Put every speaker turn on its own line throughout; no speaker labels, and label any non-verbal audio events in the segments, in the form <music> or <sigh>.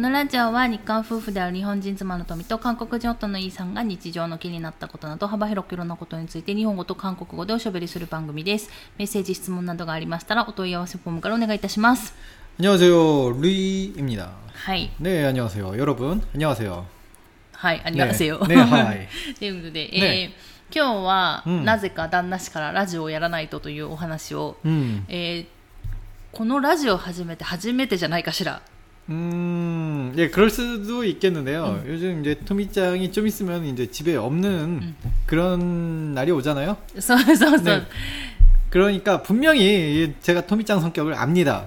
のラジオは日韓夫婦である日本人妻の富と韓国人夫のイさんが日常の気になったことなど幅広くいろんなことについて日本語と韓国語でおしゃべりする番組です。メッセージ、質問などがありましたらお問い合わせフォームからお願いいたします。
안
녕하세요
루이입니다
はい。ね、안녕하세요はい、안녕하세 요。 ね、ねはい。<laughs> ということで、えー、ね今日は、うん、なぜか旦那氏からラジオをやらないとというお話を、うん、えー、このラジオを始めて初めてじゃないかしら
음, 예, 그럴 수도 있겠는데요. 음. 요즘 이제 토미짱이 좀 있으면 이제 집에 없는 음. 그런 날이 오잖아요. <laughs>
네.
그러니까 분명히 제가 토미짱 성격을 압니다.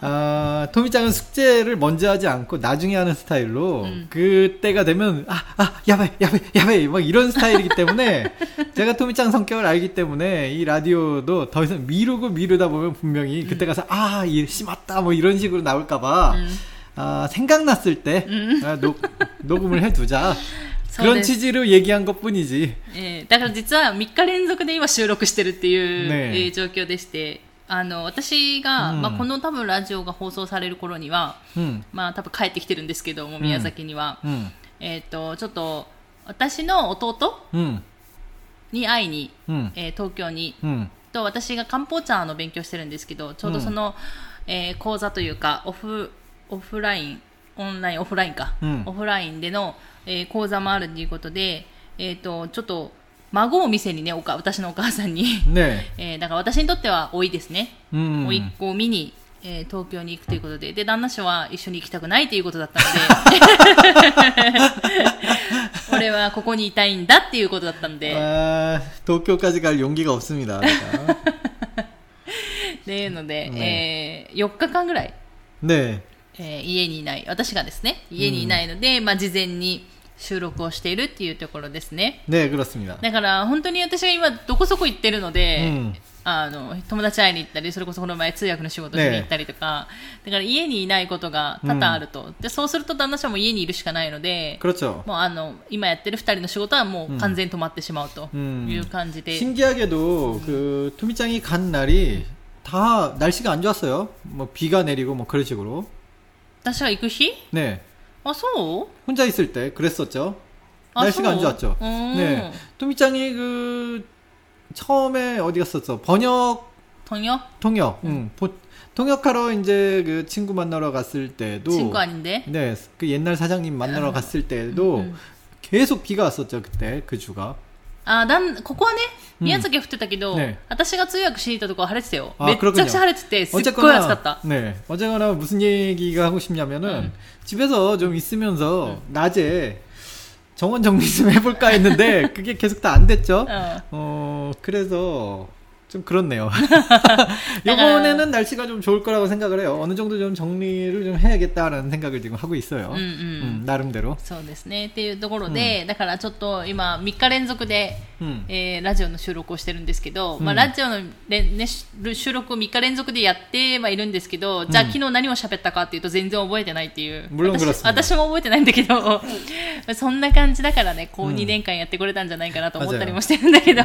아, 토미짱은 숙제를 먼저 하지 않고 나중에 하는 스타일로 음. 그때가 되면 아, 아, 야배, 야배, 야배 막 이런 스타일이기 때문에 제가 토미짱 성격을 알기 때문에 이 라디오도 더 이상 미루고 미루다 보면 분명히 음. 그때 가서 아, 이 심았다 뭐 이런 식으로 나올까 봐 음. 아, 생각났을 때 음. 아, 녹, 녹음을 해 두자.
그런취지로얘기한것뿐이지えーだから実は3日연속で今収録してるっていうね状況でして 예, あの私が、うん、まあ、この多分ラジオが放送される頃には、うん、まあ、多分帰ってきてるんですけども宮崎には、うん、えーと、ちょっと私の弟に会いに、えー、東京に、と私が漢方茶の勉強してるんですけどちょうどその、えー、講座というかオフオフラインオンラインオフラインか、オフラインでの、えー、講座もあるということで、えーとちょっと孫を店にねおか私のお母さんにね <laughs> えー、だから私にとっては多いですね、うん、甥っ子を見に、えー、東京に行くということでで旦那氏は一緒に行きたくないということだったので <laughs> 俺はここにいたいんだっていうことだったんで
東京까지갈용기가없습
니다っていうので、ね、えー、4日間ぐらい、
ね
ええー、家にいない私がですね家にいないので、うん、まあ、事前に収録をしているっていうところですね。
ねグラスミ
だ。だから本当に私が今どこそこ行ってるので、うん、あの友達会いに行ったり、それこそこの前通訳の仕事しに行ったりとか、ね、だから家にいないことが多々あると、うん、でそうすると旦那さんも家にいるしかないので、もうあの今やってる二人の仕事はもう完全止まってしまうという感じで。う
ん、신기하게도그투미짱이간날이다날씨가안좋았어요뭐비가내리고뭐그런식으로
私が行く日？
ね。
아, 소?
혼자 있을 때 그랬었죠. 아, 날씨가 안 좋았죠. 음. 네. 또미짱이 그 처음에 어디 갔었죠? 번역 통역? 통역. 음. 응. 음. 통역하러 이제 그 친구 만나러 갔을 때도
친구 아닌데?
네. 그 옛날 사장님 만나러 음. 갔을 때도 음, 계속 비가 왔었죠, 그때. 그 주가.
あだんここはね宮崎降ってたけど、네私が通訳していたとこは晴れてたよ。 아, めっちゃくちゃ晴れてて、すっごい暑かった。
네. 어쨌거나 무슨 얘기가 하고 싶냐면은 음。 집에서 좀 있으면서 음。 낮에 정원 정리 좀 해볼까 했는데 <laughs> 그게 계속 다 안 됐죠. 어. 어, 그래서 좀그렇네요이 <laughs> 번에는날씨가좀좋을거라고생각을해요어느정도좀정리를좀해야겠다라는생각을지금하고있
어요음음음나름대로そうで
すね。って
いうところで、だからちょっと今3日連続で、えー、ラジオの収録をしてるんですけど、まあ、ラジオのれ、ね、収録を3日連続でやってはいるんですけど、じゃあ昨日何を喋ったかっていうと全然覚えてないっていう。私私も覚えてないんだけど、<laughs> そんな感じだからね、こう2年間やってこれたんじゃないかなと思ったりもしてるんだけど。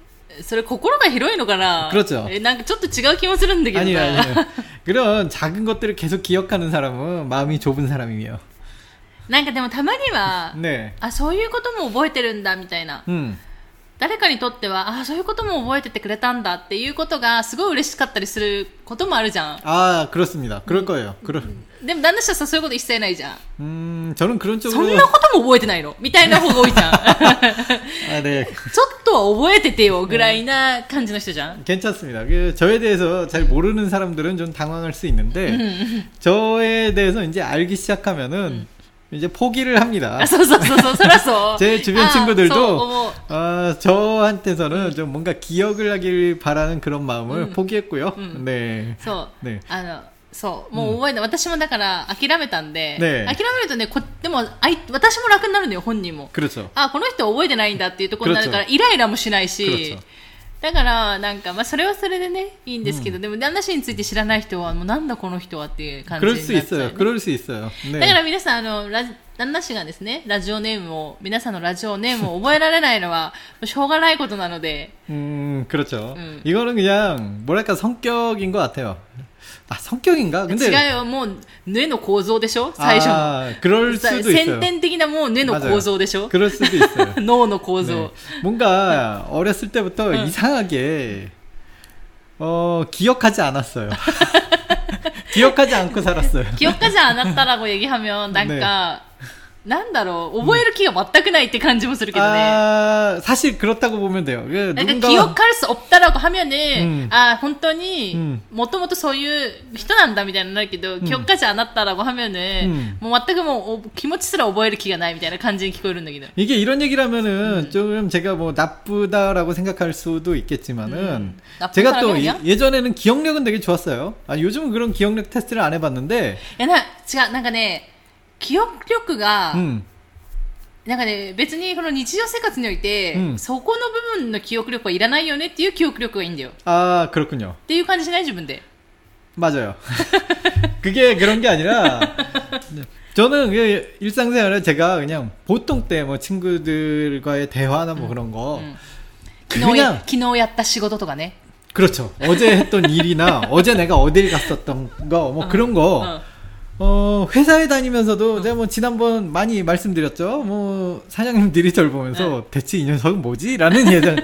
それ心が広いのかな
그렇
죠ちょっと違う気もするんだけど <laughs> 그런작은것들을계속기
억
하는사람은마음이좁
은사람이 <laughs>
なんかでもたまには、ね、あ、そういうことも覚えてるんだみたいな。うん。誰かにとっては、ああ、そういうことも覚えててくれたんだっていうことが、すごい嬉しかったりすることもあるじゃん。
ああ、그렇습
니
다。 그럴거예 요。
그럴でも旦那さんさ、そういうこと一切ないじゃん。うん、저
는그
런쪽そんなことも覚えてないのみたいな方が多いじゃん。あれ。<laughs> ちょっとは覚えててよ、ぐらいな感じの人じゃん。괜
찮습니 다。 저
에대해서잘모르는사
람
들은좀당황할수있는 데、 저에대해서이제알
기시작하면 은、 이제 포기를 합니다. 아,
제 주변 아, 친구들도
소, 어, 저한테서는 음. 좀 뭔가 기억을
하길
바라는 그런 마음을 음.
포기했고요.
음.
네. 소, 네. 아, そう。もう覚えて、うん、私もだから諦めたんで、ね、諦めるとね、こ、でも、あい、私も楽になるのよ、本人も。あ、この人覚えてないんだっていうところになるから、イライラもしないし、だから、なんか、まあ、それはそれでね、いいんですけど、うん、でも、旦那氏について知らない人は、も
う、
なんだこの人はっていう
感じにっね。
苦しい
っすよ、
ね、だから皆さん、あの、ラ旦那氏がですね、ラジオネームを、皆さんのラジオネームを覚えられないのは、しょうがないことなので。
うん、그렇 죠。 うん、이거는그 냥、 뭐랄 까、 성격
인
것같아 요。 아,
성격인가違うよもう뇌의構造でしょ最初のあ그럴수도있어
요。
先天的なも뇌의構造でしょ그럴수도있어 요。 <laughs> 脳の構造。ね、뭔
가、 어렸을때부터이상하게 어, 기억하지 않았어요. <laughs> 기억하지 않고 살았어요.
<laughs> 기억하지 않았다라고 얘기하면, 뭔가, 네. なんだろう、覚える気が全くないって感じもするけどね。 아,
사실 그렇다고 보면 돼요.
그 그러니까 기억할 수 없다라고 하면은 음. 아 본토니 음. 뭐또 뭐또 소유 히토난다みたいになるけど、기억까지않았다라고 하면은 음. 뭐全くもうお気持ちすら覚える気がないみたいな感じに聞こえるんだけど。
이게 이런 얘기를 하면은 조금 제가 뭐 나쁘다라고 생각할 수도 있겠지만은 음, 나쁜 제가 또 사람이 예- 아니야? 예전에는 기억력은 되게 좋았어요. 아, 요즘은 그런 기억력 테스트를 안 해봤는데
えな違うなんかね記憶力が、うん、なんかね、別にこの日常生活において、うん、そこの部分の記憶力はいらないよねっていう記憶力がいいんだよ。
ああ、그렇군 요。
っていう感じしない自分で。
맞아 요。 그게그런게아니 라、 저는그일상생활에제가그냥보통때뭐친구들과의대화나뭐그런거음
음그냥기
노
였다시고도とかね
그렇죠어제했던일이나어제내가어딜갔었던거뭐그런거어어 어, 회사에 다니면서도 어. 제가 뭐 지난번 많이 말씀드렸죠. 뭐 사장님들이 저를 보면서 에. 네. 대체 이 녀석은 뭐지라는 <laughs> 예전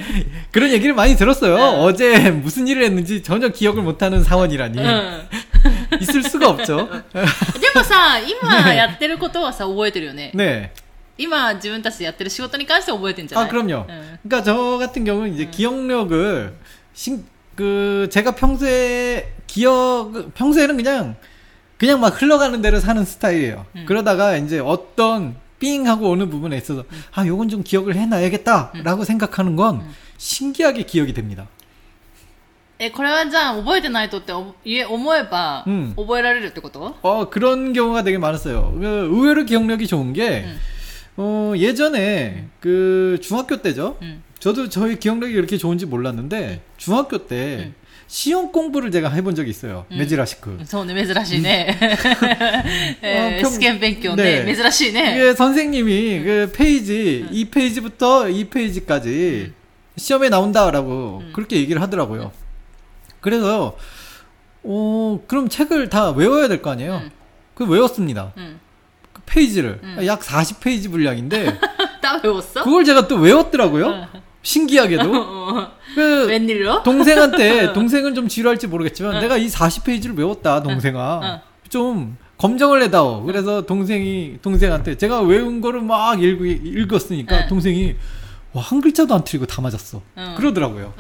그런 얘기를 많이 들었어요. 에. 네. 어제 무슨 일을 했는지 전혀 기억을 못하는 사원이라니 네. <laughs> 있을 수가 없죠.
でもさ今やってることはさ覚えてるよね
어. 네.
今自分たちでやってる仕事に関して覚えてんじゃないあ、그럼요
아, 응. 그러니까 저 같은 경우는 이제 응. 기억력을 신, 그 제가 평소에 기억 평소에는 그냥 그냥 막 흘러가는 대로 사는 스타일이에요. 음. 그러다가 이제 어떤 삥 하고 오는 부분에 있어서 음. 아 요건 좀 기억을 해놔야겠다라고 음. 생각하는 건 음. 신기하게 기억이 됩니다.
えこれはじ覚えてないとって思えば覚えられるってこと
어, 어, 그런 경우가 되게 많았어요. 그, 의외로 기억력이 좋은 게, 어, 예전에, 그, 중학교 때죠? 저도 저희 기억력이 이렇게 좋은지 몰랐는데, 중학교 때, 시험 공부를 제가 해본 적이 있어요. 음. 메지라시크.
음, 저는 메지라시네. 음. <laughs> 네, 어, 스캔 뱅교. 네. 네, 메지라시네.
선생님이 그 음. 페이지 음. 2페이지부터 2페이지까지 음. 시험에 나온다라고 음. 그렇게 얘기를 하더라고요. 그래서 어, 그럼 책을 다 외워야 될 거 아니에요? 그 외웠습니다. 그 페이지를 약 40페이지 분량인데 <laughs>
다 외웠어?
그걸 제가 또 외웠더라고요. 어. 신기하게도. <laughs> 어.
그
웬일로? 동생한테 <laughs> 어. 동생은 좀 지루할지 모르겠지만 어. 내가 이 40페이지를 외웠다 동생아. 어. 좀 검정을 내다오 그래서 동생이 동생한테 제가 외운 거를 막읽 읽었으니까 동생이 와, 한 글자도 안 틀리고 다 맞았어. 그러더라고요.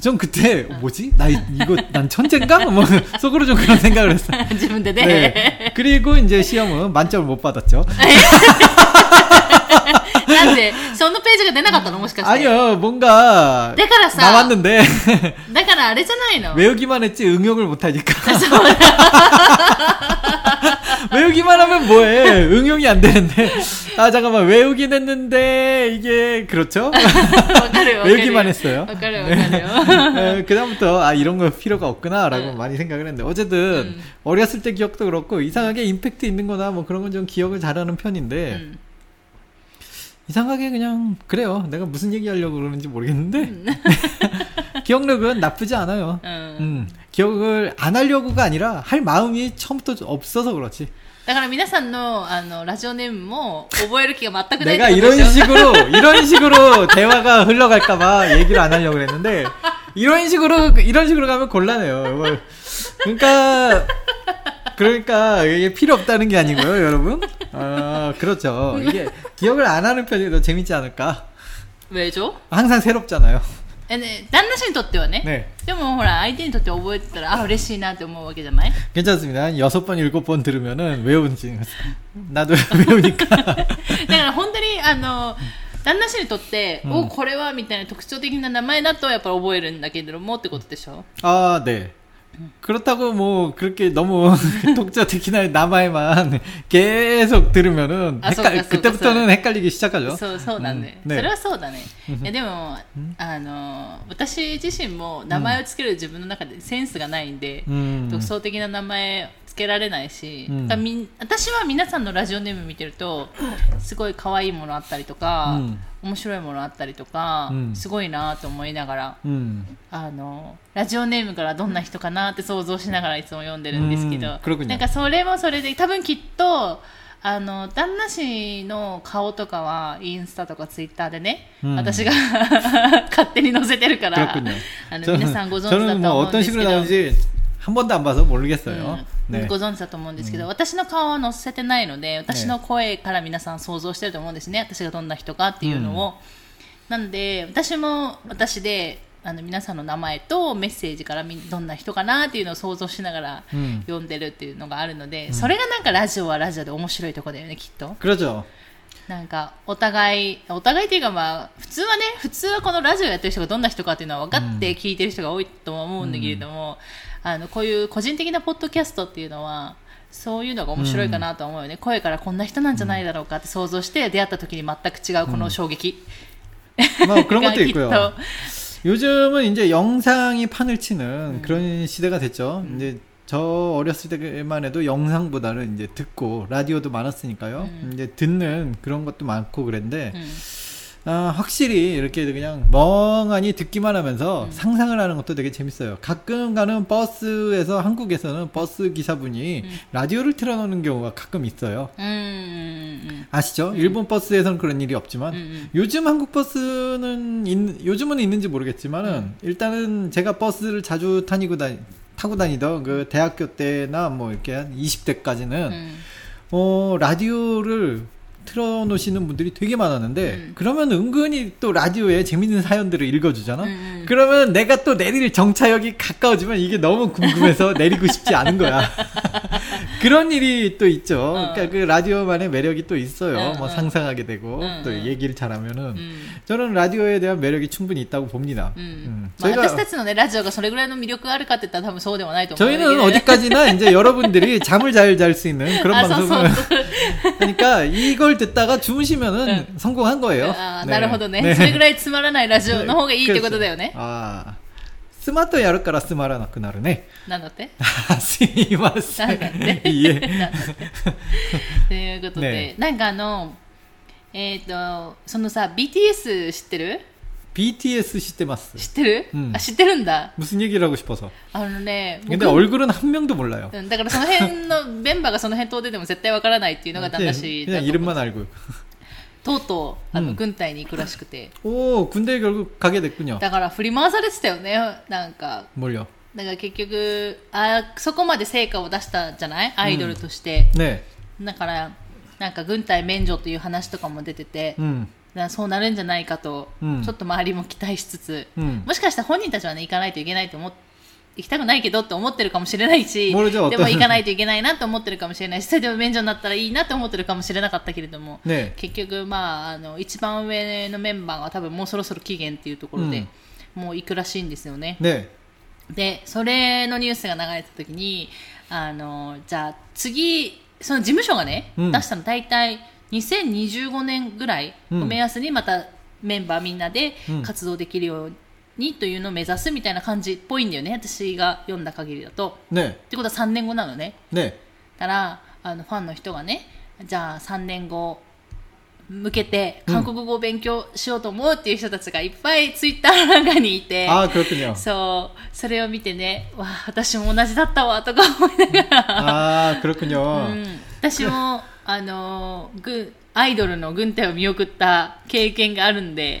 전 그때 뭐지? 나 이, 거난 천재인가? 뭐 <laughs> 속으로 좀 그런 생각을 했어.
지금 네. 네.
그리고 이제 시험은 만점을 못 받았죠. <laughs>
なんで、そのページが出なかったのもしかして。あによ、뭔
가。
だからさ、나왔는
데。
だからあれじゃないの。외우기만했
지、 응용을못하니 까。 외우기만 하면 뭐해. 응용이 안 되는데. 아, 잠깐만. 외우긴 했는데, 이게, 그렇죠? <laughs> 외우기만 했어요.
네.
<laughs> 네, 그다음부터, 아, 이런 거 필요가 없구나, 라고 네. 많이 생각을 했는데. 어쨌든, 음. 어렸을 때 기억도 그렇고, 이상하게 임팩트 있는 거나 뭐 그런 건 좀 기억을 잘하는 편인데, 음. 이상하게 그냥 그래요. 내가 무슨 얘기하려고 그러는지 모르겠는데 음. <laughs> 기억력은 나쁘지 않아요. 음. 음. 기억을 안 하려고가 아니라 할 마음이 처음부터 없어서 그렇지.
だから皆さんのあのラジオネームも覚える気が全くない
그러니까 아, 뭐, 내가 이런 식으로 <laughs> 이런 식으로 대화가 흘러갈까봐 얘기를 안 하려고 그는데 이런 식으로 이런 식으로 가면 곤란해요. 그러니까 그러니까 이게 필요 없다는 게 아니고요, 여러분. 아 그렇죠. 이게 기억을 안 하는 편이 더 재밌지 않을까?
왜죠?
항상 새롭잖아요.
えね、旦那氏にとってはね。ねでもほら、相手にとって覚えてたら、あ、嬉しいなって思うわけじゃない괜찮습니
다。 한6번、 7번들으면은외우는지나도외우니
까。 だから本当に、あの、旦那氏にとって、うん、お、これはみたいな特徴的な名前だとやっぱ覚えるんだけれどもってことでしょああ、ね。
그렇다고뭐그렇게너무 <laughs> 독자적인나마만계속들으면은헷갈그때부터는헷갈리기시작하죠そ
うそうだね。それはそうだね。いでも、あの、私自身も名前をつける自分の中でセンスがないんで、独創的な名前つけられないし、うん、だみ私は皆さんのラジオネーム見てるとすごい可愛いものあったりとか、うん、面白いものあったりとか、うん、すごいなと思いながら、あのラジオネームからどんな人かなって想像しながらいつも読んでるんですけど、なんかそれもそれで多分きっと。あの旦那氏の顔とかはインスタとかツイッターでね、うん、私が <laughs> 勝手に載せてるからあの皆
さんご存知だと思う
んですけど。한번도안봐서
모
르
겠
어
요음
ね、ご存知だと思うんですけど、うん、私の顔は載せてないので私の声から皆さん想像してると思うんですね、ね、私がどんな人かっていうのを、うん、なんで私も私であの皆さんの名前とメッセージからどんな人かなっていうのを想像しながら読んでるっていうのがあるので、うん、それがなんかラジオはラジオで面白いとこだよねきっと。なんかお互いお互いっていうかまあ普通はね普通はこのラジオやってる人がどんな人かっていうのは分かって聞いてる人が多いと思うんだけれども、うんあのこういう個人的なポッドキャストっていうのはそういうのが面白いかなと思うよね、うん、声からこんな人なんじゃないだろうかって想像して出会った時に全く違うこの衝撃、
うん、まあ그런것도있고요 <laughs> 요즘은이제영상이판을치는그런시대가됐죠음이제저어렸을때만해도영상보다는이제듣고라디오도많았으니까요음이제듣는그런것도많고그랬는데 아, 확실히 이렇게 그냥 멍하니 듣기만 하면서 음. 상상을 하는 것도 되게 재밌어요. 가끔 가는 버스에서 한국에서는 버스 기사분이 음. 라디오를 틀어놓는 경우가 가끔 있어요. 음, 음, 음, 음. 아시죠? 일본 버스에서는 그런 일이 없지만 요즘 한국 버스는 있, 요즘은 있는지 모르겠지만은 일단은 제가 버스를 자주 다니고다 타고 다니던 그 대학교 때나 뭐 이렇게 한 20대까지는 어, 라디오를 틀어놓으시는 분들이 되게 많았는데 음. 그러면 은근히 또 라디오에 재밌는 사연들을 읽어주잖아. 음, 음. 그러면 내가 또 내릴 정차역이 가까워지면 이게 너무 궁금해서 내리고 싶지 않은 거야. <laughs> 그런 일이 또 있죠. 어. 그러니까 그 라디오만의 매력이 또 있어요. 어, 뭐 어. 상상하게 되고 어, 또 어. 얘기를 잘하면은 음. 저는 라디오에 대한 매력이 충분히
있다고 봅니다. 음. 음. 음. 저희가 뭐 스타츠는 라디오가 それぐらいの魅力がある다って言ったら多分
저희는 뭐 어디까지나 이제 여러분들이 <laughs> 잠을 잘 잘 수 있는 그런
아,
방송을
<laughs>
그러니까 이걸 듣다가 주무시면은 네. 성공한
거예요. 아, 네. なるほどね. 네. それぐらいつまらないラジオの方がいいってことだよね. 네. 그렇죠. 아.
妻とやるからつまらなくなるね。な
んだって
<laughs> すいません。
なんだって <laughs> いえ。ということで、ね、なんかあの、えっ、ー、と、そのさ、BTS 知ってる
BTS 知って어
시때를음아시때른다무슨얘기라고싶
어서
の네
근は。
얼
굴은한명도몰
라
요
응그だからその辺のメンバーがその辺てても絶対わからないっていうのがし네
그냥이름만알고
とうとうあの、
軍隊
に行くらしくて
오군대에결국가게くに요
だから振り回されてたよねなんか
뭘よ
なんか結局あそこまで成果を出したじゃないアイドルとして、うん、ねだからなんか軍隊免除という話とかも出てて、うん、そうなるんじゃないかと、うん、ちょっと周りも期待しつつ、もしかしたら本人たちはね行かないといけないと思って行きたくないけどって思ってるかもしれないし、でも行かないといけないなと思ってるかもしれないし、それでも免除になったらいいなと思ってるかもしれなかったけれども、ね、結局、まあ、あの、一番上のメンバーが多分もうそろそろ期限っていうところで、うん、もう行くらしいんですよね。ねで、それのニュースが流れた時に、あの、じゃあ次、その事務所がね、うん、出したの大体2025年ぐらいを目安にまたメンバーみんなで活動できるように、うんにというのを目指すみたいな感じっぽいんだよね私が読んだ限りだと。ねってことは3年後なのね。ねだからあのファンの人がねじゃあ3年後向けて韓国語を勉強しようと思うっていう人たちがいっぱいツイッターなんかにいて、
ああ、そ
う、それを見てね、わあ、私も同じだったわとか思いながら、
ああ、그う
ん。私も、あの、ぐアイドルの軍隊を見送った経験があるんで、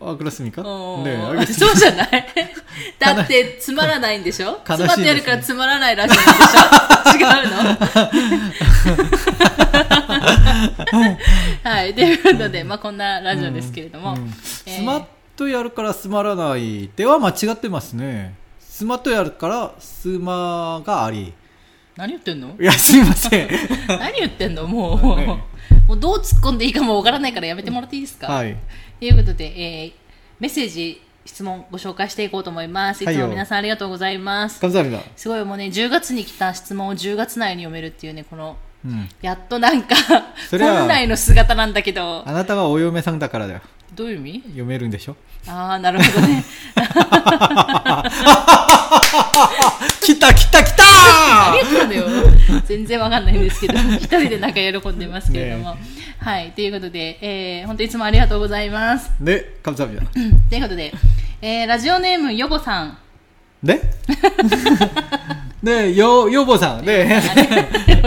あクラスミか、ねん、ね
えそうじゃない <laughs> だってつまらないんでしょ、ね、詰まってるからつまらないらしいんでしょ <laughs> 違うの <laughs> はいということで、まあ、こんなラジオですけれども、うんう
スマとやるからつまらないでは間違ってますねスマッとやるからスマがあり
何言ってんの
いやすいません
何言ってんのもう、ねもうどう突っ込んでいいかもわからないからやめてもらっていいですか、はい、ということで、えー、メッセージ質問ご紹介していこうと思います。いつも皆さんありがとうございます。
す
ごいも
う
ね、10月に来た質問を10月内に読めるっていうね、この、うん、やっとなんか、本来の姿なんだけど。
あなたはお嫁さんだからだよ。
どういう意味
読めるんでしょ
ああなるほどね来た
来た来たあり
がとうよ全然わかんないんですけど一人でなんか喜んでますけれども、ね、はいということで、えー、本当いつもありがとうございます
ねかぶさビだとい
うことで、えー、ラジオネームヨゴさん
ねねよ、よぼさん。ね、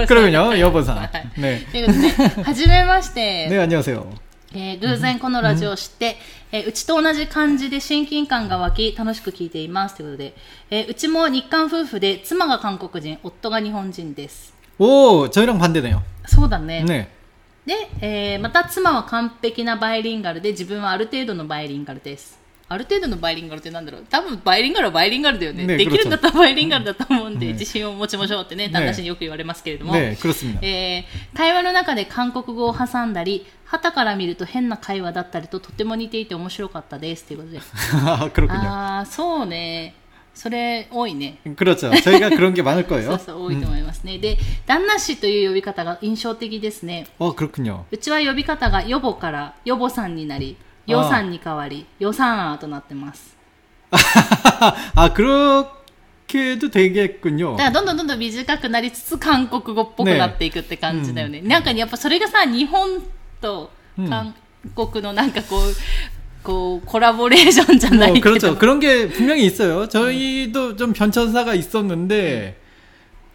黒部のよぼさ
ん。
ね。
ということで、はじめまして。
ね、あにょせよ。
えー、偶然このラジオを知って、うえー、うちと同じ感じで親近感が湧き、楽しく聞いています。ということで、えー、うちも日韓夫婦で、妻が韓国人、夫が日本人です。
おー、저희랑반대だよ。
そうだね。ね。で、えー、また妻は完璧なバイリンガルで、自分はある程度のバイリンガルです。ある程度のバイリンガルってなんだろう多分バイリンガルはバイリンガルだよね、ね、できるんだったらバイリンガルだと思うんで、ね、自信を持ちましょうってね旦那氏によく言われますけれども、ねえー、会話の中で韓国語を挟んだり旗から見ると変な会話だったりととても似ていて面白かったですっていうことです。<laughs>
あ
あそうねそれ多いね。
그
렇 죠。
저희가
그런게많을거예 요。 <laughs> そうそ
う多い
と思いますね。で、旦那氏という呼び方が印象的ですね。
あ、그렇군 요。
うちは呼び方が予母から予母さんになり、予算に変わり、予算案となってます。<laughs>
あ、그렇게도
되
겠군 요。
だからどんどんどんどん短くなりつつ韓国語っぽくなっていくって感じだよね。ねうん、なんかやっぱそれがさ、日本と韓国のなんかこう、うん그콜라보레이션잖아요
뭐그렇죠그런게분명히있어요저희도좀변천사가있었는데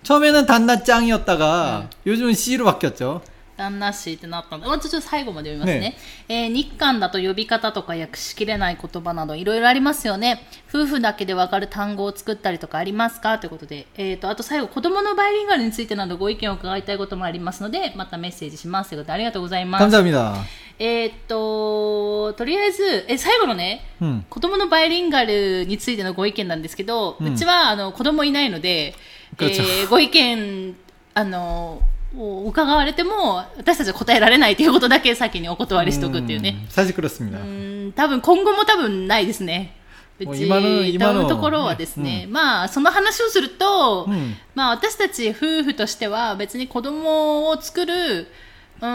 처음에는단나짱이었다가요즘은 C 로바뀌었죠
旦那氏ってなったんで、私ちょっと最後まで読みますね。ねえー、日韓だと呼び方とか訳しきれない言葉などいろいろありますよね。夫婦だけでわかる単語を作ったりとかありますかということで、えっ、ー、と、あと最後、子供のバイリンガルについてなどご意見を伺いたいこともありますので、またメッセージしますということで、ありがとうございます。
감사합니 다。
えっと、とりあえず、え、最後のね、うん、子供のバイリンガルについてのご意見なんですけど、うん、うちは、あの、子供いないので、えー、ご意見、あの、を伺われても私たちは答えられないということだけ先にお断りしとくって
いう
ね。多分今後も多分ないですね。今ののところはですね、うん、まあその話をすると、うん、まあ私たち夫婦としては別に子供を作るう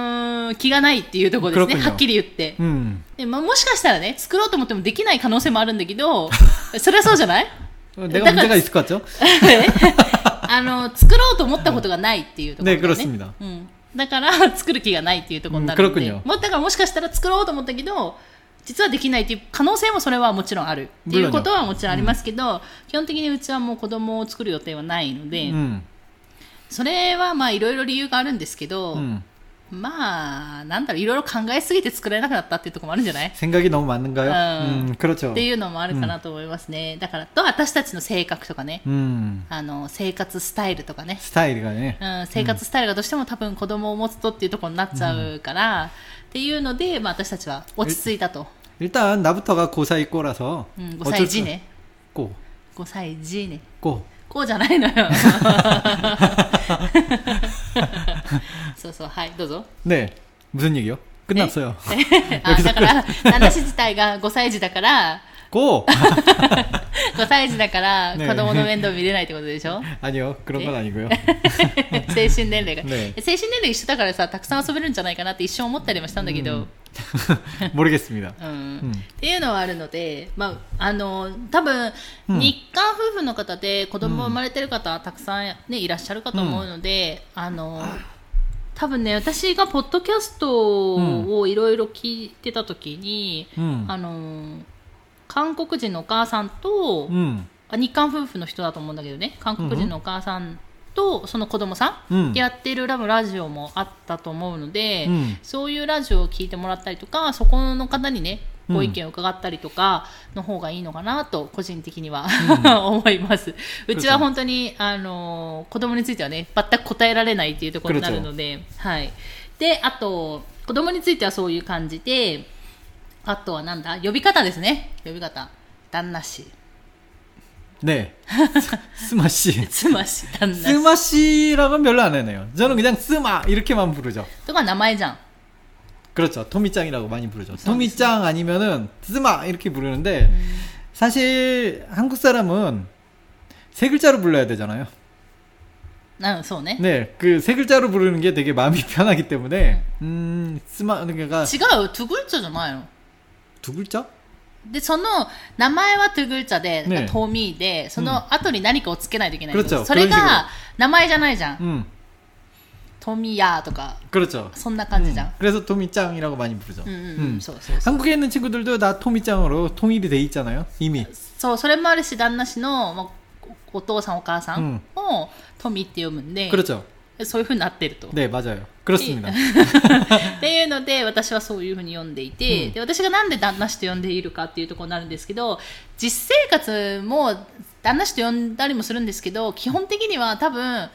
ん気がないっていうところですね、はっきり言って、うんでまあ、もしかしたらね、作ろうと思ってもできない可能性もあるんだけど、<laughs> それはそうじゃない
だから、<laughs>
あの作ろうと思ったことがないっていうと
ころ、ね、ね、
うん、だから <laughs> 作る気がないっていうところになるの
で、
もだからもしかしたら作ろうと思ったけど実はできないっていう可能性もそれはもちろんあるっていうことはもちろんありますけど、うん、基本的にうちはもう子供を作る予定はないので、うん、それはまあいろいろ理由があるんですけど、うんまあ、なんだろう、いろいろ考えすぎて作れなくなったっていうところもあるんじゃない생
각이너무많은가 요、 うん、うん、그렇
죠。 っていうのもあるかなと思いますね。だから、と私たちの性格とかね、うん、あの、生活スタイルとかね。
スタイル
がね。うん、生活スタイルがどうしても多分子供を持つとっていうところになっちゃうから、っていうので、
ま
あ私たちは落ち着いたと。
일단나부터が5歳以降라서う。
5歳児ね。5歳児ね。5。5じゃないのよ。そうはいどうぞね무슨얘기요끝
났어요 <laughs>
아 <laughs> <laughs>
그
러니까5歳児だから고5歳児だから子供の面倒見れないってことでしょ
아니요그런건아니고요
精神年齢が精神年齢一緒だからさ、たくさん遊べるんじゃないかなって一瞬思ったりもしたんだけど음
모르겠습니다っ
ていうのはあるので、まあ、あの、多分、日韓夫婦の方で子供生まれてる方たくさんね、いらっしゃるかと思うので、あの、多分ね私がポッドキャストをいろいろ聞いてた時に、うん、あの韓国人のお母さんと、うん、日韓夫婦の人だと思うんだけどね韓国人のお母さんとその子供さんやってるラブラジオもあったと思うので、うん、そういうラジオを聞いてもらったりとかそこの方にねご意見を伺ったりとかの方がいいのかなと個人的には、うん、<laughs> 思いますうちは本当にあの子供についてはね全く答えられないっていうところになるので、はい、であと子供についてはそういう感じであとはなんだ呼び方ですね呼び方旦那氏네스すまし。마씨단
나스마씨라고는별로안하네요저는그냥스마이렇게만부르죠그名前じゃん。 그렇죠. 토미짱이라고 많이 부르죠. 토미짱 아니면은 스마 이렇게 부르는데 음. 사실 한국 사람은 세 글자로 불러야 되잖아요.
아, 소네.
네, 그 세 글자로 부르는 게 되게 마음이 <laughs> 편하기 때문에 음, 쯔마 그러니까
지가두 글자잖아요.
두 글자?
でその名前はトゥグルチャでねトミーでその後に何かをつけないといけな 그러니까 네. 음. 그렇죠. それが名前じゃないじゃトミヤとか。그렇죠손나じ지장
음그래서토미짱이라고많이부
르
죠음
음소소
소
韓
国
에있
는친구들도다토미짱으로통일이돼있
잖
아요이미
저소렛말이시난나시노오토상오카상
어
토미때読むんで
그렇죠
そういうふう
に
なってると。
ね、맞아요그렇습니다 <laughs>
っていうので、私はそういうふうに読んでいて、で、私がなんで旦那氏と呼んでいるかっていうところになるんですけど、実生活も旦那氏と呼んだりもするんですけど、基本的には多分、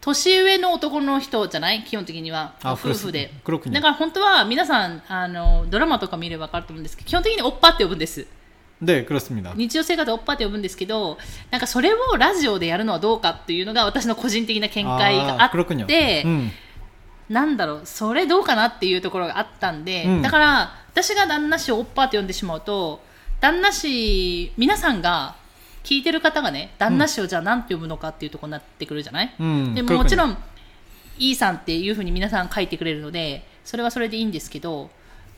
年上の男の人じゃない基本的には夫婦でだから本当は皆さんあのドラマとか見れば分かると思
う
んですけど基本的におっぱって呼ぶんですで日常生活おっぱって呼ぶんですけどなんかそれをラジオでやるのはどうかっていうのが私の個人的な見解があって、なんだろうそれどうかなっていうところがあったんで、うん、だから私が旦那氏をおっぱって呼んでしまうと旦那氏皆さんが聞いてる方がね旦那氏をじゃあ何て呼ぶのかっていうとこになってくるじゃない、うん、でももちろん E さんっていうふうに皆さん書いてくれるのでそれはそれでいいんですけど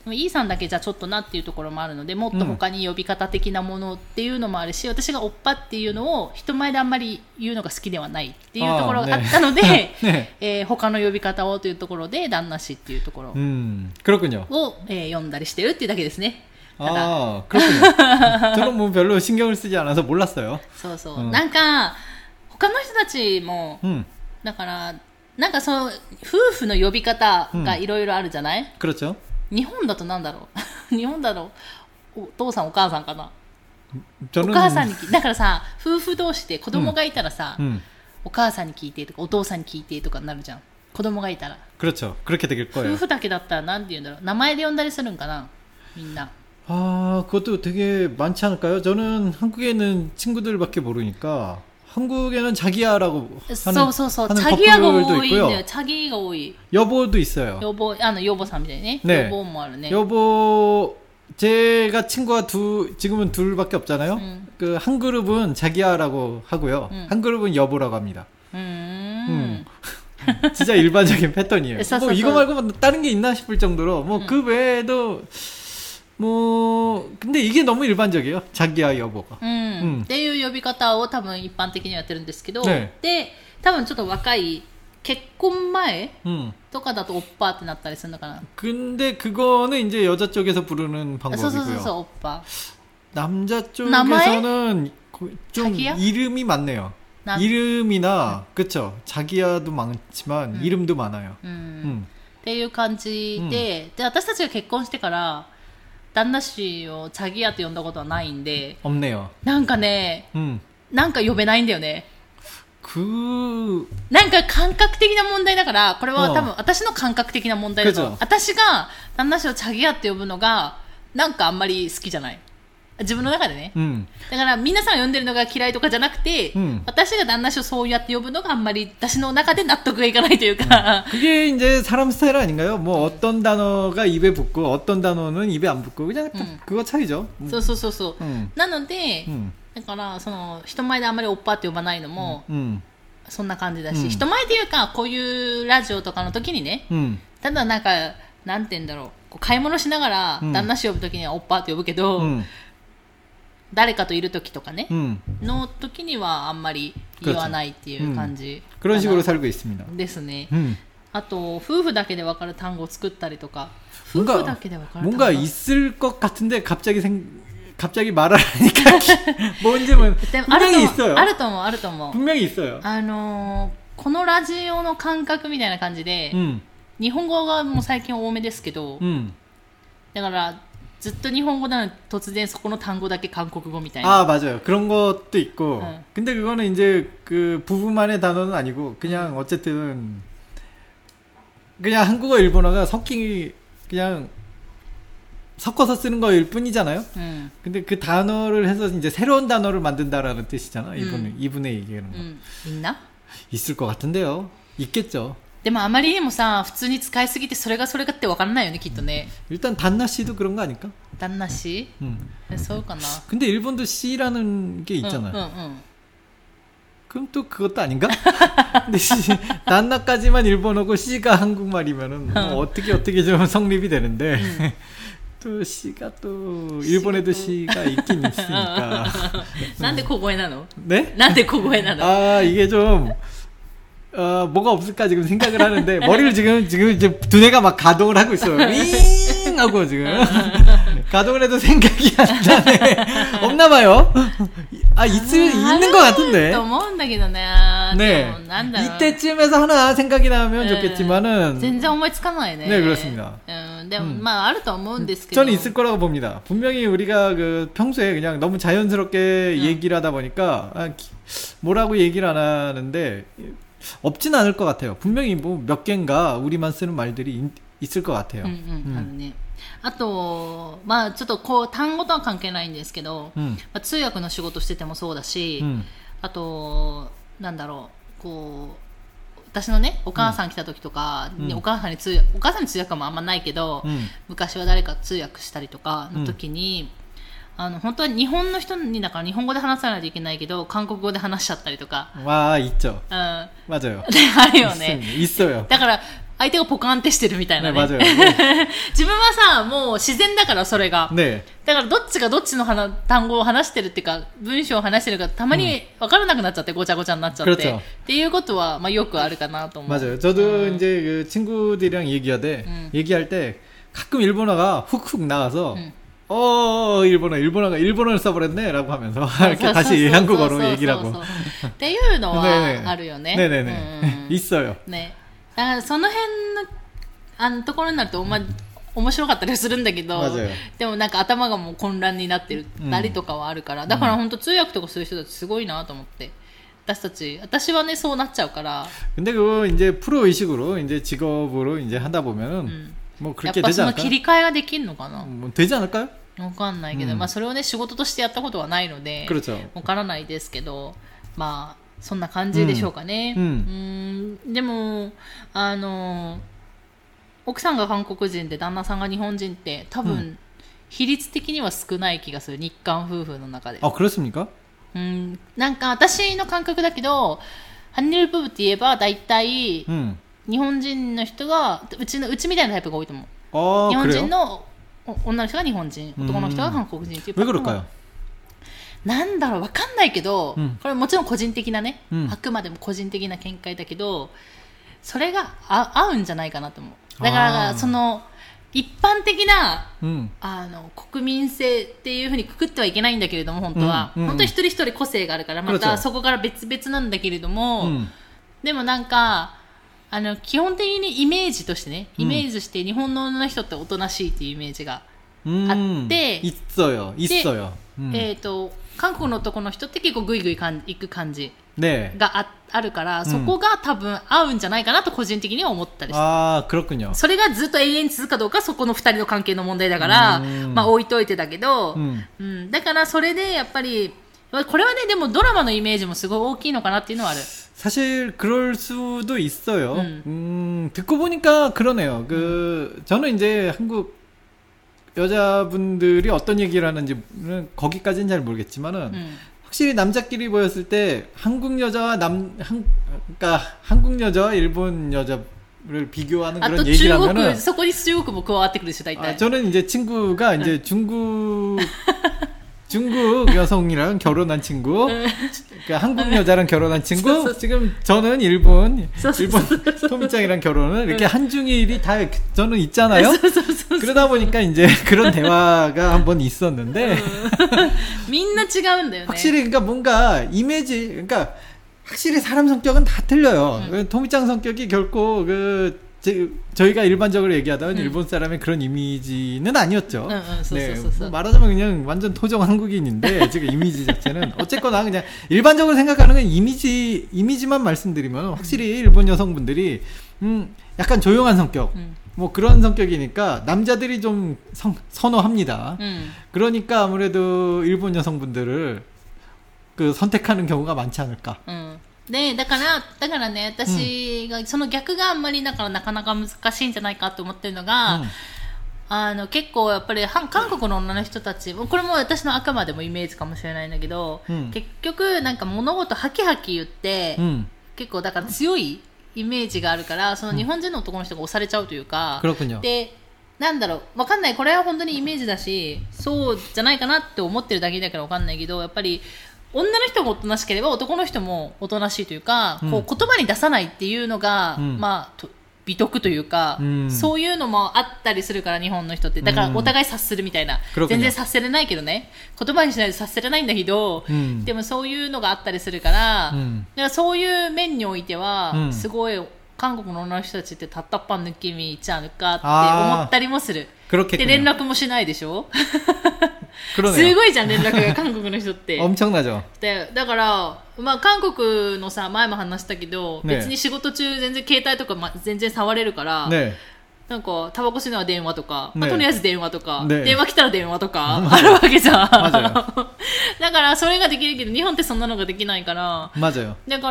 でも E さんだけじゃちょっとなっていうところもあるのでもっと他に呼び方的なものっていうのもあるし、うん、私がおっぱっていうのを人前であんまり言うのが好きではないっていうところがあったので、<laughs> ねねえー、他の呼び方をというところで旦那氏っていうところを、うん、黒くんえ
ー、
読んだりしてるっていうだけですね。아그렇
군요저는뭐별로
신경을
쓰지않아서몰
랐어요そうそう。なんか他の人たちも、だからなんかその夫婦の呼び方がいろいろあるじゃない、
그렇
죠日本だとなんだろう日本だろうお父さんお母さんかなお母さんに聞いだからさ夫婦同士で子供がいたらさ、お母さんに聞いてとかお父さんに聞いてとかになるじゃん子供がいたら
그렇죠그렇
게夫婦だけだったら
な
んて言うんだろう名前で呼んだりするんかなみん
な 아, 그것도 되게 많지 않을까요? 저는 한국에 있는 친구들밖에 모르니까 한국에는 자기야라고
하는 서서서 하는 자기야가 커플도 있고요. 오이 자기가
오이 여보도 있어요. 여보,
아니 여보 삼재네. 네. 여보
뭐하네. 네. 여보 제가 친구가 두 지금은 둘밖에 없잖아요. 음. 그한 그룹은 자기야라고 하고요. 음. 한 그룹은 여보라고 합니다. 음. 음. 진짜 일반적인 패턴이에요. 네, 뭐 이거 말고 다른 게 있나 싶을 정도로 뭐그 음. 외에도 뭐근데이게너무일반적이에요자기야여보가
음음っていう呼び方を多分一般的にやってるんですけど네で、多分ちょっと若い結婚前음とかだと오빠ってなったりするのかな
근데그거는이제여자쪽에서부르는
방법이고
요
아오
빠남자쪽에서는고좀자기야이름이많네요남이름이나음그쵸자기야도많지만음이름도많아요음
음っていう感じで、うん、で、私たちが結婚してから、旦那氏をチャギっと呼んだことはないんで。없네
요。
なんかね、うん。なんか呼べないんだよね。
ー。
なんか感覚的な問題だから、これは多分私の感覚的な問題だと、私が旦那氏をチャギアって呼ぶのが、なんかあんまり好きじゃない。自分の中でね、うん、だから皆さん呼んでるのが嫌いとかじゃなくて、うん、私が旦那氏をそうやって呼ぶのがあんまり私の中で納得がいかないというか、
うん、그게이제사람스타일아닌가요뭐어떤단어가입에붙고어떤단어는입에안붙고
그냥
그거차이
죠そうそうそうそう、なので、だからその人前であんまりおっぱって呼ばないのも、そんな感じだし、人前でいうかこういうラジオとかの時にね、ただなんかなんて言うんだろう買い物しながら旦那氏呼ぶ時にはおっぱって呼ぶけど、誰かといる時とかね、うん、の時にはあんまり言わな
いっ
ていう感じ、うん、ですね、うん、あと夫婦だけで分かる単語を作ったりとか夫婦
だけで分かる単語뭔가있을것같은데갑자기か갑자기말하라니까 <laughs> 뭔지뭐 <laughs>
분명히있어요알았분명히있
어요
このラジオの感覚みたいな感じで、日本語がもう最近多めですけど、だからずっと日本語なのに突然そこの単語だけ韓国語みたいな。
아, 맞아요. 그런 것도 있고. 응. 네. 근데 그거는 이제 그 부부만의 단어는 아니고 그냥 음. 어쨌든 그냥 한국어 일본어가 섞이 그냥 섞어서 쓰는 거일 뿐이잖아요. 응. 네. 근데 그 단어를 해서 이제 새로운 단어를 만든다라는 뜻이잖아. 이분 응. 음. 이분의 얘기하는 거.
음. 있나?
있을 것 같은데요. 있겠죠.
でもあまりにもさ普通に使いすぎてそれがそれかって分からないよねきっとね、
일단단나씨도그런거아닐까
단나씨
응
서울까나
근데일본도씨라는
게
있잖아요응응그럼또그것도아닌가근데씨단나까지만일본어고씨가한국말이면은뭐어떻게어떻게좀성립이되는데또씨
가
또일본에도씨가있긴있으니
까난데고고에나노네난데고고에나노
아이게좀 어, 뭐가 없을까 지금 생각을 하는데 머리를 지금 지금 이제 두뇌가 막 가동을 하고 있어요. 윙 하고 지금 가동을 해도 생각이 안 나네. 없나 봐요. 아 있을 음, 있는 아, 것 같은데. 아, 네. 이때쯤에서 하나 생각이 나면 네. 좋겠지만은. 全然思いつか네 네, 그렇습니다. 음, 근데まああると思うんですけど. 음. 저는 있을 거라고 봅니다. 분명히 우리가 그 평소에 그냥 너무 자연스럽게 얘기를 하다 보니까 아, 뭐라고 얘기를 안 하는데. 없진않을것같아요분명히뭐몇개인가우리만쓰는말들이있있을것같아요うんうん、あるあと、まあちょっとこう単語とは関係ないんですけど、うん、まあ、通訳の仕事しててもそうだし、うん、あと、なんだろう、こう、私のね、お母さん来た時とか、うん、お母さんに通訳、お母さんに通訳もあんまないけど、うん、昔は誰か通訳したりとかの時に、あの本当は日本の人にだから日本語で話さないといけないけど韓国語で話しちゃったりとかわあち죠うん <laughs> あるよねっそよだから相手がポカンってしてるみたいなね 네、 よ <laughs> 自分はさもう自然だからそれが、ね、だからどっちがどっちの単語を話してるっていうか文章を話してるかたまに分からなくなっちゃって、ごちゃごちゃになっちゃってっていうことは、まあ、よくあるかなと思う맞아요저도이제친구들이랑얘기하 되、 うん、얘기할때가끔일본어が훅훅나가 서、 うん어일본어일본어가일본어를써버렸네라고하면서 <laughs> 이렇게다시한국어로얘기를고っていうのはあるよね。네네네있어요네だからその辺のあのところになると、まあ、面白かったりするんだけど、でもなんか頭がもう混乱になってる、なりとかはあるから、だから本当通訳とかする人たちすごいなと思って。私たち私はねそうなっちゃうからで데그거이제프로의식으로이제직업으로이제하다보면은음뭐그렇게되지切り替えができるのかな뭐되지않을까요わかんないけど、うんまあ、それをね仕事としてやったことはないのでわ、からないですけどまあそんな感じでしょうかね。ううんんでもあの奥さんが韓国人で旦那さんが日本人って多分、う比率的には少ない気がする日韓夫婦の中で。그렇습니까うんなんか私の感覚だけど韓流夫婦って言えば大体日本人の人がうちのうちみたいなタイプが多いと思う。日本人の女の人が日本人男の人が韓国人っていうパターンもなんだろう分かんないけど、これもちろん個人的なね、あくまでも個人的な見解だけどそれがあ合うんじゃないかなと思うだからその一般的な、あの国民性っていうふうにくくってはいけないんだけれども本当は、本当一人一人個性があるからまたそこから別々なんだけれども、でもなんかあの、基本的にイメージとしてね、イメージして日本の女の人っておとなしいっていうイメージがあって、いっそよ、いっそよ。えっ、と、韓国の男の人って結構グイグイ行く感じがあ,、あるから、そこが多分合うんじゃないかなと個人的には思ったりして。ああ、黒くにょ。それがずっと永遠に続くかどうか、そこの二人の関係の問題だから、まあ置いといてだけど、うん、だからそれでやっぱり、これはね、でもドラマのイメージもすごい大きいのかなっていうのはある。 사실 그럴 수도 있어요. 음. 음 듣고 보니까 그러네요. 그 음. 저는 이제 한국 여자분들이 어떤 얘기를 하는지는 거기까지는 잘 모르겠지만은 음. 확실히 남자끼리 모였을 때 한국 여자와 남 한, 그러니까 한국 여자와 일본 여자 를 비교하는 아, 그런 얘기라면은そこに中国も加わってくるし大体 그, 뭐 아, 저는 이제 친구가 이제 네. 중국 <laughs> 중국 여성이랑 결혼한 친구, 네. 그러니까 한국 여자랑 결혼한 친구, 지금 저는 일본, 일본 토미짱이랑 결혼을 네. 이렇게 한중일이 다 저는 있잖아요. 네, 그러다 보니까 이제 <laughs> 그런 대화가 한번 있었는데, 어. <laughs> 민나 지가운데요. 확실히 그러니까 뭔가 이미지, 그러니까 확실히 사람 성격은 다 틀려요. 음. 그 토미짱 성격이 결코 그 제, 저희가 일반적으로 얘기하다면 음. 일본 사람의 그런 이미지는 아니었죠. 음, 음, 네, 뭐 말하자면 그냥 완전 토종 한국인인데 <laughs> 지금 이미지 자체는 어쨌거나 그냥 일반적으로 생각하는 건 이미지 이미지만 말씀드리면 확실히 음. 일본 여성분들이 음 약간 조용한 성격. 음. 뭐 그런 성격이니까 남자들이 좀 성, 선호합니다. 음. 그러니까 아무래도 일본 여성분들을 그 선택하는 경우가 많지 않을까. ねだから、だからね、私が、その逆があんまり、だからなかなか難しいんじゃないかと思ってるのが、うん、あの、結構やっぱり、韓国の女の人たち、これも私のあくまでもイメージかもしれないんだけど、うん、結局、なんか物事ハキハキ言って、うん、結構だから強いイメージがあるから、その日本人の男の人が押されちゃうというか、で、なんだろう、わかんない、これは本当にイメージだし、そうじゃないかなって思ってるだけだからわかんないけど、やっぱり女の人もおとなしければ男の人もおとなしいというか、うん、こう言葉に出さないっていうのが、うん、まあ美徳というか、うん、そういうのもあったりするから日本の人ってだからお互い察するみたいな、うん、全然察せれないけどね言葉にしないと察せれないんだけど、うん、でもそういうのがあったりするから,、だからそういう面においては、すごい韓国の女の人たちってたったっぱ抜き身ちゃうかって思ったりもするで連絡もしないでしょ <laughs> すごいじゃん連絡が韓国の人って <laughs> 엄청나죠でだから、まあ、韓国のさ前も話したけど、別に仕事中全然携帯とか、ま、全然触れるから、ね、なんかタバコ吸うのは電話とか、まあ、とりあえず電話とか、電話来たら電話とかあるわけじゃん <laughs> だからそれができるけど日本ってそんなのができないからだか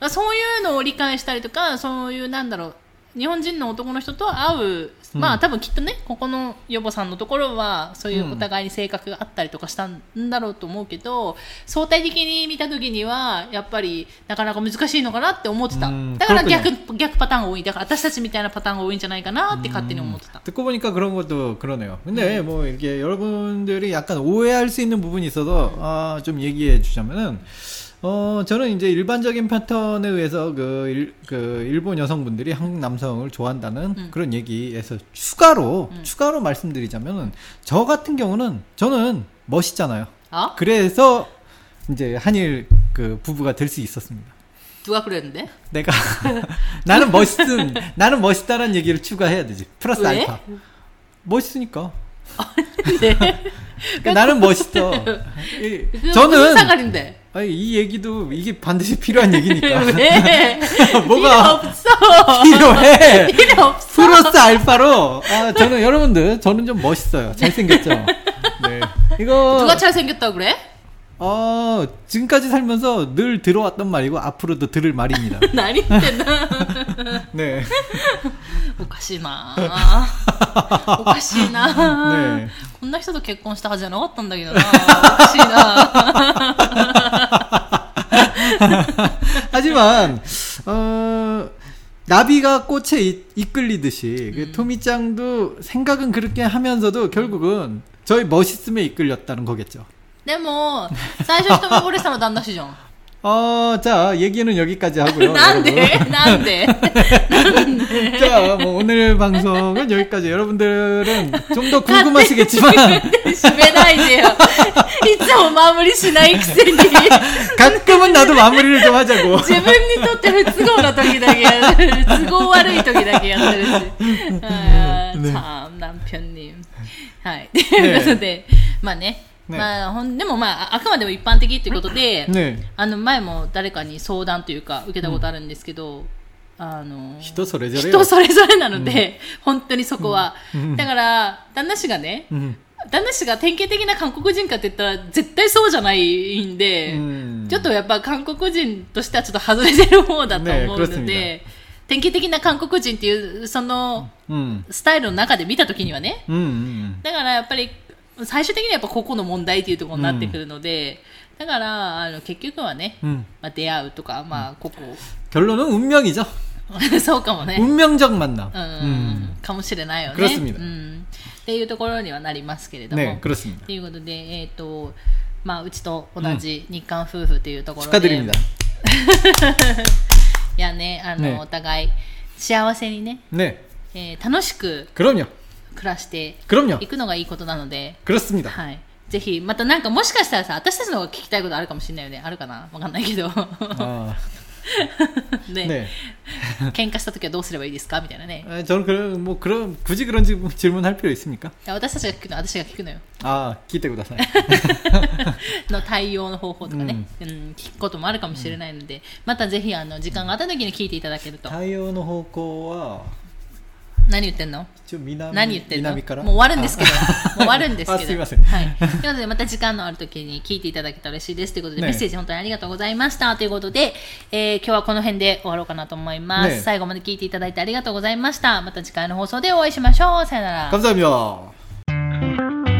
らそういうのを理解したりとかそういうなんだろう日本人の男の人と会う、まあ多分きっとねここの予防さんのところはそういうお互いに性格があったりとかしたんだろうと思うけど、相対的に見た時にはやっぱりなかなか難しいのかなって思ってただから逆,、逆パターンが多いだから私たちみたいなパターンが多いんじゃないかなって勝手に思ってた。듣고보니까그런것도그러네요근데음뭐이렇게여러분들이약간오해할수있는부분이있어서あ좀얘기해주자면은 어, 저는 이제 일반적인 패턴에 의해서 그, 일, 그 일본 여성분들이 한국 남성을 좋아한다는 음. 그런 얘기에서 추가로, 음. 추가로 말씀드리자면은, 저 같은 경우는, 저는 멋있잖아요. 어? 그래서 이제 한일 그 부부가 될 수 있었습니다. 누가 그랬는데? 내가. <laughs> 나는 멋있음, 나는 멋있다라는 얘기를 추가해야 되지. 플러스 왜? 알파. 멋있으니까. <laughs> 네. 그러니까 나는 멋있어. <laughs> 그 저는. 사갈인데. 아니 이 얘기도 이게 반드시 필요한 얘기니까. <laughs> 왜? <laughs> 뭐가 필요 없어. <laughs> 필요해. 필요 없어. 플러스 알파로. 아 저는 여러분들 저는 좀 멋있어요. 잘생겼죠. 네. 이거 누가 잘생겼다 그래? 어, 지금까지 살면서 늘 들어왔던 말이고 앞으로도 들을 말입니다. <laughs> 날인 나. <laughs> 네. <laughs> 오카시나. 오카시나. 네. こんな人と結婚したはずじゃなかったんだけどな。오카시나. 하지만 어, 나비가 꽃에 이, 이끌리듯이 그 음. 토미짱도 생각은 그렇게 하면서도 결국은 저희 멋있음에 이끌렸다는 거겠죠. でも、最初一目惚れしたの旦那氏じゃん。 네, 뭐, <laughs> 어, 자, 얘기는 여기까지 하고요. <laughs> 난데? <laughs> 난데? 난데? 자, 뭐 오늘 방송은 여기까지. 여러분들은 좀더 아, 네. 궁금하시겠지만. 시베나이데요. 이쯤 뭐 마무리 시나이 쿠세니. 가끔은 나도 마무리를 좀 하자고. 自分にとって不都合な時だけやってる。都合悪い時だけやってるし。아, 네. 참, 남편님. はい。ということで、まあね。ね、まあ、ほんでも、まあ、あくまでも一般的ということで、ね、あの前も誰かに相談というか受けたことあるんですけど、うん、あの人それぞれ人それぞれなので、うん、本当にそこは、うん、だから旦那氏がね、旦那氏が典型的な韓国人かって言ったら絶対そうじゃないんで、ちょっとやっぱ韓国人としてはちょっと外れてる方だと思うので、ね、典型的な韓国人っていうそのスタイルの中で見た時にはね、だからやっぱり最終的にはやっぱ個々の問題というところになってくるので、だからあの結局はね、まあ、出会うとか、まあ、個々結論은運命이죠 <laughs> そうかもね。運命적만남うんかもしれないよね。うんっていうところにはなりますけれども。ね、그렇습니다ということで、えっ、ー、と、まあ、うちと同じ日韓夫婦というところで。うん、<laughs> いやね、あの、ね、お互い幸せにね。ね。えー、楽しく。그럼요暮らしていくのがいいことなので。그렇습니 다。 はい。ぜひ、またなんかもしかしたらさ、私たちの方が聞きたいことあるかもしれないよね。あるかなわかんないけど。<laughs> ねね喧嘩した時はどうすればいいですかみたいなね。저는그 런、 もう、그런굳이그런질문할필요있습니까私たちが聞くの、私が聞くのよ。ああ、聞いてください。<laughs> の対応の方法とかね、うん、聞くこともあるかもしれないので、またぜひ、あの、時間があった時に聞いていただけると。対応の方向は、何言ってんの一応南何言ってんのもう終わるんですけど。終わるんですけど。すいません。はい。ということで、また時間のある時に聞いていただけたら嬉しいですということで、ね、メッセージ本当にありがとうございましたということで、えー、今日はこの辺で終わろうかなと思います、ね、最後まで聞いていただいてありがとうございました。また次回の放送でお会いしましょう。さよなら。감사합니 다。